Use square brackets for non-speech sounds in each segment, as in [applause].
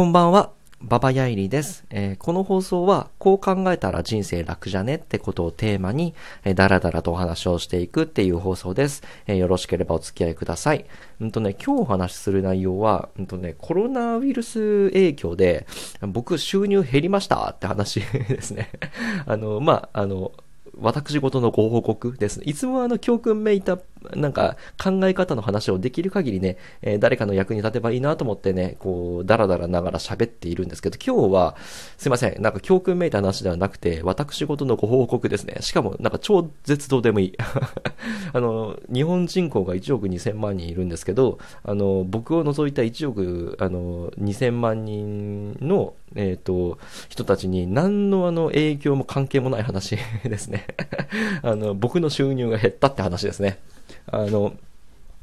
こんばんは。ババヤイリです、えー、この放送は、こう考えたら人生楽じゃねってことをテーマに、えー、だらだらとお話をしていくっていう放送です。えー、よろしければお付き合いください。うんとね、今日お話しする内容は、うんとね、コロナウイルス影響で、僕収入減りましたって話ですね。[laughs] あの、まあ、あの、私事のご報告です。ねいつもあの教訓めいたなんか考え方の話をできる限りね、えー、誰かの役に立てばいいなと思ってね、こう、だらだらながら喋っているんですけど、今日は、すいません、なんか教訓めいた話ではなくて、私事のご報告ですね。しかも、なんか超絶どうでもいい。[laughs] あの、日本人口が1億2000万人いるんですけど、あの、僕を除いた1億、あの、2000万人の、えっ、ー、と、人たちに何のあの影響も関係もない話ですね。[laughs] あの、僕の収入が減ったって話ですね。あの、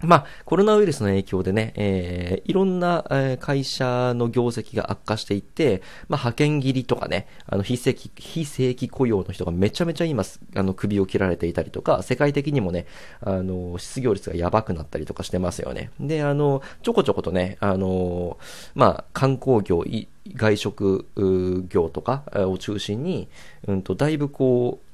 まあ、コロナウイルスの影響でね、えー、いろんな、えー、会社の業績が悪化していて、まあ、派遣切りとかね、あの、非正規、非正規雇用の人がめちゃめちゃ今、あの、首を切られていたりとか、世界的にもね、あの、失業率がやばくなったりとかしてますよね。で、あの、ちょこちょことね、あの、まあ、観光業、外食業とかを中心に、うんと、だいぶこう、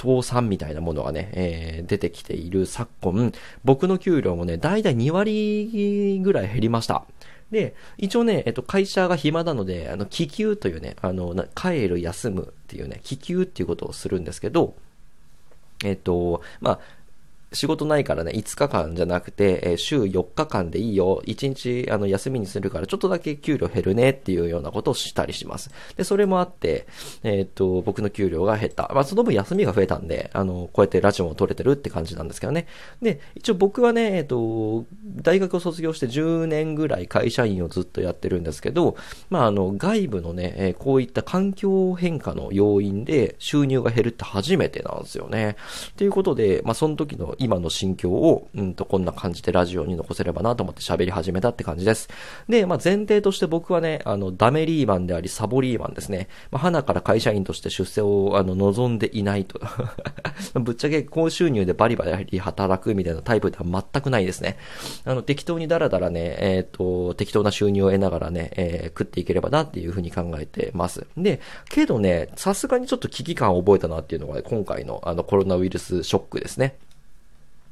倒産みたいなものがね、えー、出てきている昨今、僕の給料もね、だいたい2割ぐらい減りました。で、一応ね、えっと、会社が暇なので、あの、気球というね、あの、帰る、休むっていうね、気球っていうことをするんですけど、えっと、まあ、仕事ないからね、5日間じゃなくて、えー、週4日間でいいよ、1日あの休みにするからちょっとだけ給料減るねっていうようなことをしたりします。で、それもあって、えー、っと、僕の給料が減った。まあ、その分休みが増えたんで、あの、こうやってラジオも取れてるって感じなんですけどね。で、一応僕はね、えー、っと、大学を卒業して10年ぐらい会社員をずっとやってるんですけど、まあ、あの、外部のね、えこういった環境変化の要因で収入が減るって初めてなんですよね。ということで、まあ、その時の今の心境を、うんと、こんな感じでラジオに残せればなと思って喋り始めたって感じです。で、まあ、前提として僕はね、あの、ダメリーマンであり、サボリーマンですね。まあ、花から会社員として出世を、あの、望んでいないと。[laughs] ぶっちゃけ高収入でバリバリ働くみたいなタイプでは全くないですね。あの、適当にダラダラね、えっ、ー、と、適当な収入を得ながらね、えー、食っていければなっていうふうに考えてます。で、けどね、さすがにちょっと危機感を覚えたなっていうのが、ね、今回のあのコロナウイルスショックですね。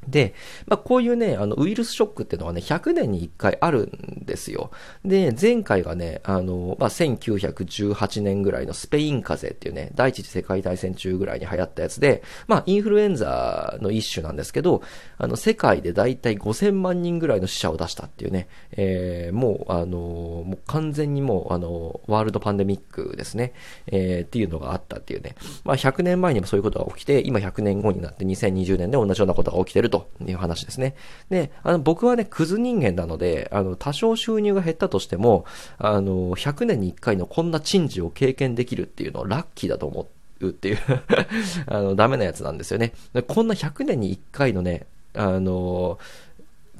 で、まあ、こういうね、あの、ウイルスショックっていうのはね、100年に1回あるんですよ。で、前回がね、あの、まあ、1918年ぐらいのスペイン風邪っていうね、第一次世界大戦中ぐらいに流行ったやつで、まあ、インフルエンザの一種なんですけど、あの、世界でだいたい5000万人ぐらいの死者を出したっていうね、えー、もう、あの、もう完全にもう、あの、ワールドパンデミックですね、えー、っていうのがあったっていうね、まあ、100年前にもそういうことが起きて、今100年後になって2020年で同じようなことが起きてるという話ですね。で、あの、僕はね、クズ人間なので、あの、多少収入が減ったとしても、あの、100年に1回のこんな珍事を経験できるっていうのはラッキーだと思うっていう [laughs] あの、ダメなやつなんですよね。こんな100年に1回のね、あの、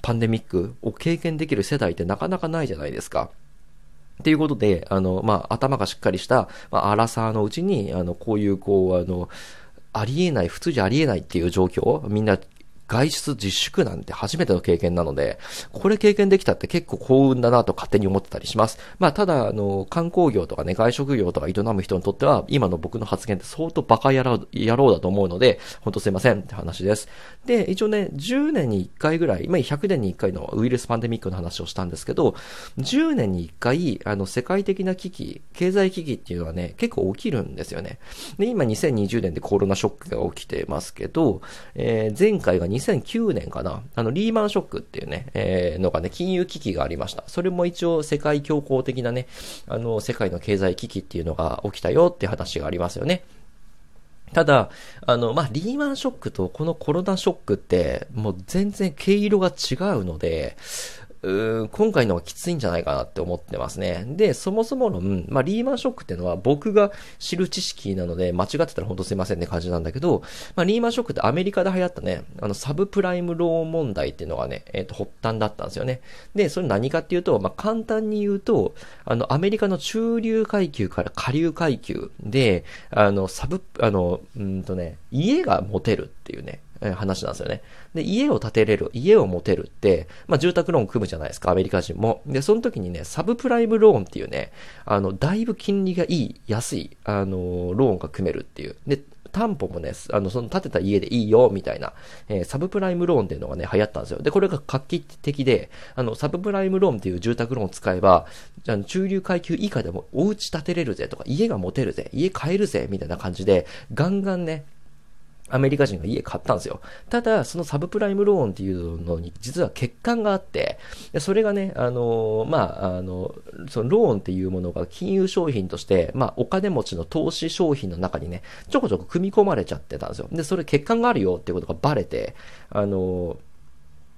パンデミックを経験できる世代ってなかなかないじゃないですか。っていうことで、あの、まあ、頭がしっかりした、まあ、アラサーのうちに、あの、こういう、こう、あの、ありえない、普通じゃありえないっていう状況、みんな外出自粛なんて初めての経験なので、これ経験できたって結構幸運だなと勝手に思ってたりします。まあ、ただ、あの、観光業とかね、外食業とか営む人にとっては、今の僕の発言って相当バカ野郎野郎だと思うので、ほんとすいませんって話です。で、一応ね、10年に1回ぐらい、今100年に1回のウイルスパンデミックの話をしたんですけど、10年に1回、あの、世界的な危機、経済危機っていうのはね、結構起きるんですよね。で、今2020年でコロナショックが起きてますけど、えー、前回が2009年かな、あの、リーマンショックっていうね、えー、のがね、金融危機がありました。それも一応世界恐慌的なね、あの、世界の経済危機っていうのが起きたよって話がありますよね。ただ、あの、まあ、リーマンショックとこのコロナショックって、もう全然毛色が違うので、う今回のはきついんじゃないかなって思ってますね。で、そもそもの、まあ、リーマンショックっていうのは僕が知る知識なので、間違ってたら本当すいませんね感じなんだけど、まあ、リーマンショックってアメリカで流行ったね、あの、サブプライムローン問題っていうのがね、えっ、ー、と、発端だったんですよね。で、それ何かっていうと、まあ、簡単に言うと、あの、アメリカの中流階級から下流階級で、あの、サブ、あの、うんとね、家が持てるっていうね、話なんですよね。で、家を建てれる、家を持てるって、まあ、住宅ローン組むじゃないですか、アメリカ人も。で、その時にね、サブプライムローンっていうね、あの、だいぶ金利がいい、安い、あの、ローンが組めるっていう。で、担保もね、あの、その建てた家でいいよ、みたいな、えー、サブプライムローンっていうのがね、流行ったんですよ。で、これが画期的で、あの、サブプライムローンっていう住宅ローンを使えば、あの中流階級以下でもお家建てれるぜとか、家が持てるぜ、家買えるぜ、みたいな感じで、ガンガンね、アメリカ人が家買ったんですよ。ただ、そのサブプライムローンっていうのに、実は欠陥があって、それがね、あの、まあ、あの、そのローンっていうものが金融商品として、まあ、お金持ちの投資商品の中にね、ちょこちょこ組み込まれちゃってたんですよ。で、それ欠陥があるよっていうことがバレて、あの、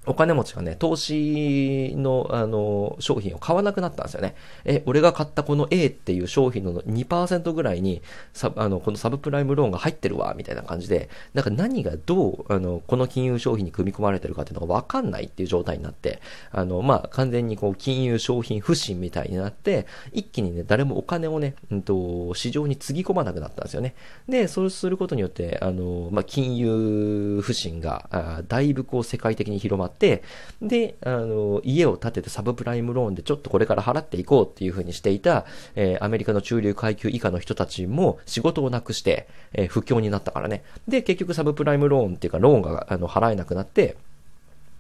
お金持ちがね、投資の、あの、商品を買わなくなったんですよね。え、俺が買ったこの A っていう商品の2%ぐらいに、サあの、このサブプライムローンが入ってるわ、みたいな感じで、なんか何がどう、あの、この金融商品に組み込まれてるかっていうのがわかんないっていう状態になって、あの、まあ、完全にこう、金融商品不信みたいになって、一気にね、誰もお金をね、うんと、市場につぎ込まなくなったんですよね。で、そうすることによって、あの、まあ、金融不信が、あだいぶこう、世界的に広まって、、で、あの、家を建ててサブプライムローンでちょっとこれから払っていこうっていうふうにしていた、えー、アメリカの中流階級以下の人たちも仕事をなくして、えー、不況になったからね。で、結局サブプライムローンっていうかローンがあの払えなくなって、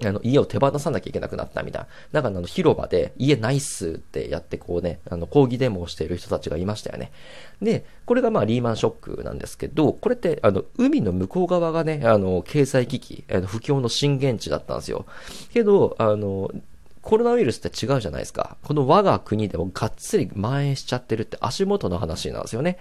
あの、家を手放さなきゃいけなくなったみたいな。だからあの、広場で、家ないっすってやってこうね、あの、抗議デモをしている人たちがいましたよね。で、これがまあ、リーマンショックなんですけど、これって、あの、海の向こう側がね、あの、経済危機、あの、不況の震源地だったんですよ。けど、あの、コロナウイルスって違うじゃないですか。この我が国でもがっつり蔓延しちゃってるって足元の話なんですよね。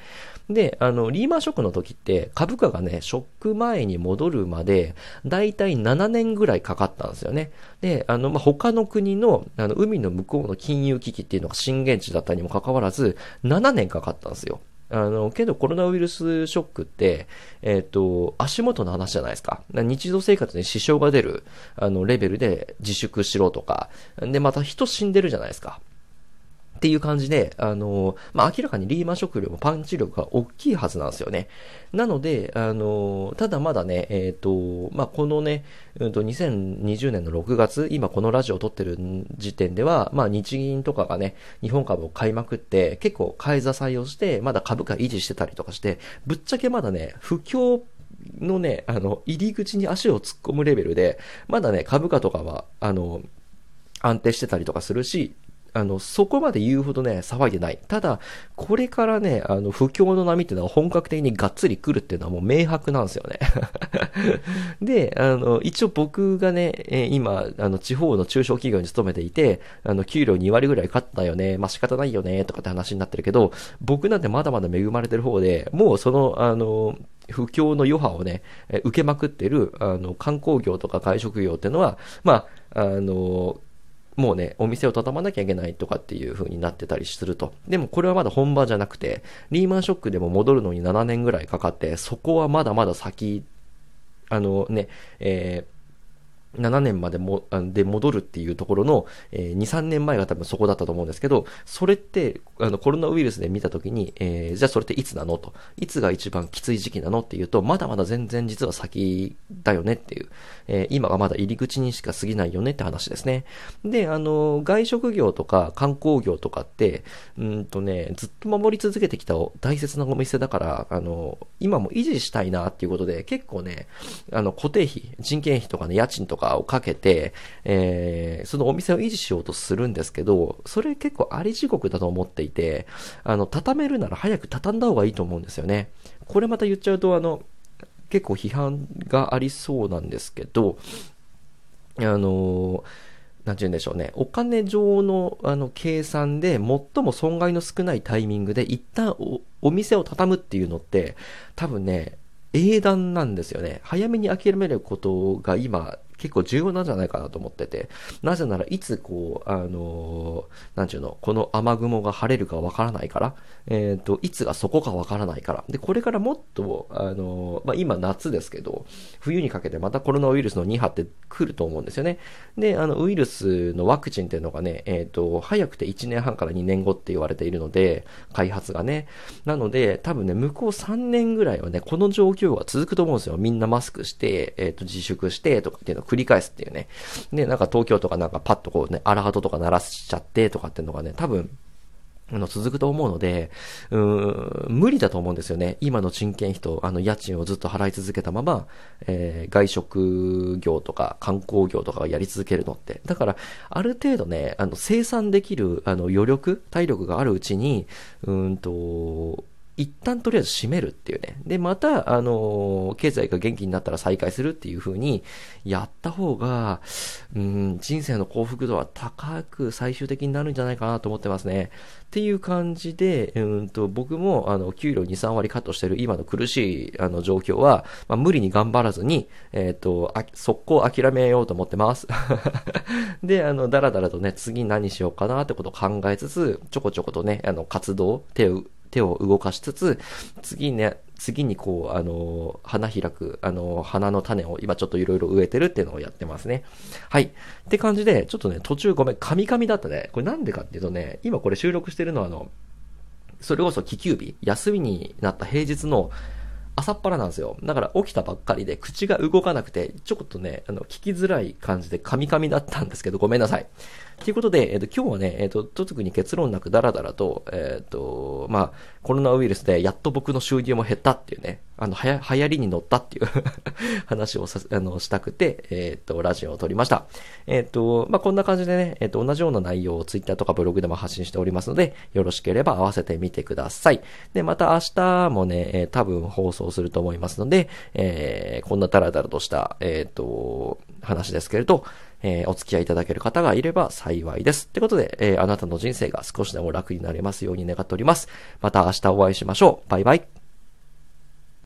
で、あの、リーマンショックの時って株価がね、ショック前に戻るまで、だいたい7年ぐらいかかったんですよね。で、あの、まあ、他の国の、あの、海の向こうの金融危機っていうのが震源地だったにもかかわらず、7年かかったんですよ。あの、けどコロナウイルスショックって、えっ、ー、と、足元の話じゃないですか。日常生活に支障が出る、あの、レベルで自粛しろとか。で、また人死んでるじゃないですか。っていう感じで、あの、まあ、明らかにリーマンショックよりもパンチ力が大きいはずなんですよね。なので、あの、ただまだね、えっ、ー、と、まあ、このね、うんと、2020年の6月、今このラジオを撮ってる時点では、まあ、日銀とかがね、日本株を買いまくって、結構買い支えをして、まだ株価維持してたりとかして、ぶっちゃけまだね、不況のね、あの、入り口に足を突っ込むレベルで、まだね、株価とかは、あの、安定してたりとかするし、あの、そこまで言うほどね、騒いでない。ただ、これからね、あの、不況の波っていうのは本格的にがっつり来るっていうのはもう明白なんですよね。[laughs] で、あの、一応僕がね、え今、あの、地方の中小企業に勤めていて、あの、給料2割ぐらい勝ったよね、まあ、仕方ないよね、とかって話になってるけど、僕なんてまだまだ恵まれてる方で、もうその、あの、不況の余波をね、受けまくってる、あの、観光業とか外食業っていうのは、まあ、あの、もうね、お店を畳まなきゃいけないとかっていう風になってたりすると。でもこれはまだ本場じゃなくて、リーマンショックでも戻るのに7年ぐらいかかって、そこはまだまだ先、あのね、えー7年までも、で戻るっていうところの、えー、2、3年前が多分そこだったと思うんですけど、それって、あの、コロナウイルスで見たときに、えー、じゃあそれっていつなのと。いつが一番きつい時期なのっていうと、まだまだ全然実は先だよねっていう。えー、今がまだ入り口にしか過ぎないよねって話ですね。で、あの、外食業とか観光業とかって、うんとね、ずっと守り続けてきた大切なお店だから、あの、今も維持したいなっていうことで、結構ね、あの、固定費、人件費とかね、家賃とかかをかけて、えー、そのお店を維持しようとするんですけど、それ結構あり地獄だと思っていて、あの、畳めるなら早く畳んだ方がいいと思うんですよね。これまた言っちゃうと、あの、結構批判がありそうなんですけど、あのなんて言うんでしょうね。お金上の、あの、計算で最も損害の少ないタイミングで一旦おお店を畳むっていうのって、多分ね、英断なんですよね。早めに諦めることが今、結構重要なんじゃないかなと思ってて、なぜならいつこう、あのー、なんちゅうの、この雨雲が晴れるかわからないから、えっ、ー、と、いつがそこかわからないから。で、これからもっと、あのー、まあ、今夏ですけど、冬にかけてまたコロナウイルスの2波って来ると思うんですよね。で、あの、ウイルスのワクチンっていうのがね、えっ、と、早くて1年半から2年後って言われているので、開発がね。なので、多分ね、向こう3年ぐらいはね、この状況が続くと思うんですよ。みんなマスクして、えっ、と、自粛してとかっていうのを繰り返すっていうね。で、なんか東京とかなんかパッとこうね、アラハトとか鳴らしちゃってとかっていうのがね、多分、あの、続くと思うので、うーん、無理だと思うんですよね。今の人件費と、あの、家賃をずっと払い続けたまま、えー、外食業とか観光業とかがやり続けるのって。だから、ある程度ね、あの、生産できる、あの、余力、体力があるうちに、うんと、一旦とりあえず閉めるっていうね。で、また、あの、経済が元気になったら再開するっていう風にやった方が、うん、人生の幸福度は高く最終的になるんじゃないかなと思ってますね。っていう感じで、うんと、僕も、あの、給料2、3割カットしてる今の苦しい、あの、状況は、まあ、無理に頑張らずに、えっ、ー、と、あ、速攻諦めようと思ってます。[laughs] で、あの、だらだらとね、次何しようかなってことを考えつつ、ちょこちょことね、あの、活動、手を、手を動かしつつ、次ね、次にこう、あの、花開く、あの、花の種を今ちょっといろいろ植えてるっていうのをやってますね。はい。って感じで、ちょっとね、途中ごめん、カミカミだったね。これなんでかっていうとね、今これ収録してるのはあの、それこそ気休日、休みになった平日の朝っぱらなんですよ。だから起きたばっかりで口が動かなくて、ちょっとね、あの、聞きづらい感じでカミカミだったんですけど、ごめんなさい。ということで、えっ、と、今日はね、えっ、と、特に結論なくダラダラと、えっ、と、まあ、コロナウイルスでやっと僕の収入も減ったっていうね、あの、はや、流行りに乗ったっていう [laughs] 話をさ、あの、したくて、えっ、と、ラジオを撮りました。えっ、と、まあ、こんな感じでね、えっ、と、同じような内容をツイッターとかブログでも発信しておりますので、よろしければ合わせてみてください。で、また明日もね、え多分放送すると思いますので、えこんなダラダラとした、えっ、と、話ですけれど、えー、お付き合いいただける方がいれば幸いです。ってことで、えー、あなたの人生が少しでも楽になれますように願っております。また明日お会いしましょう。バイバイ。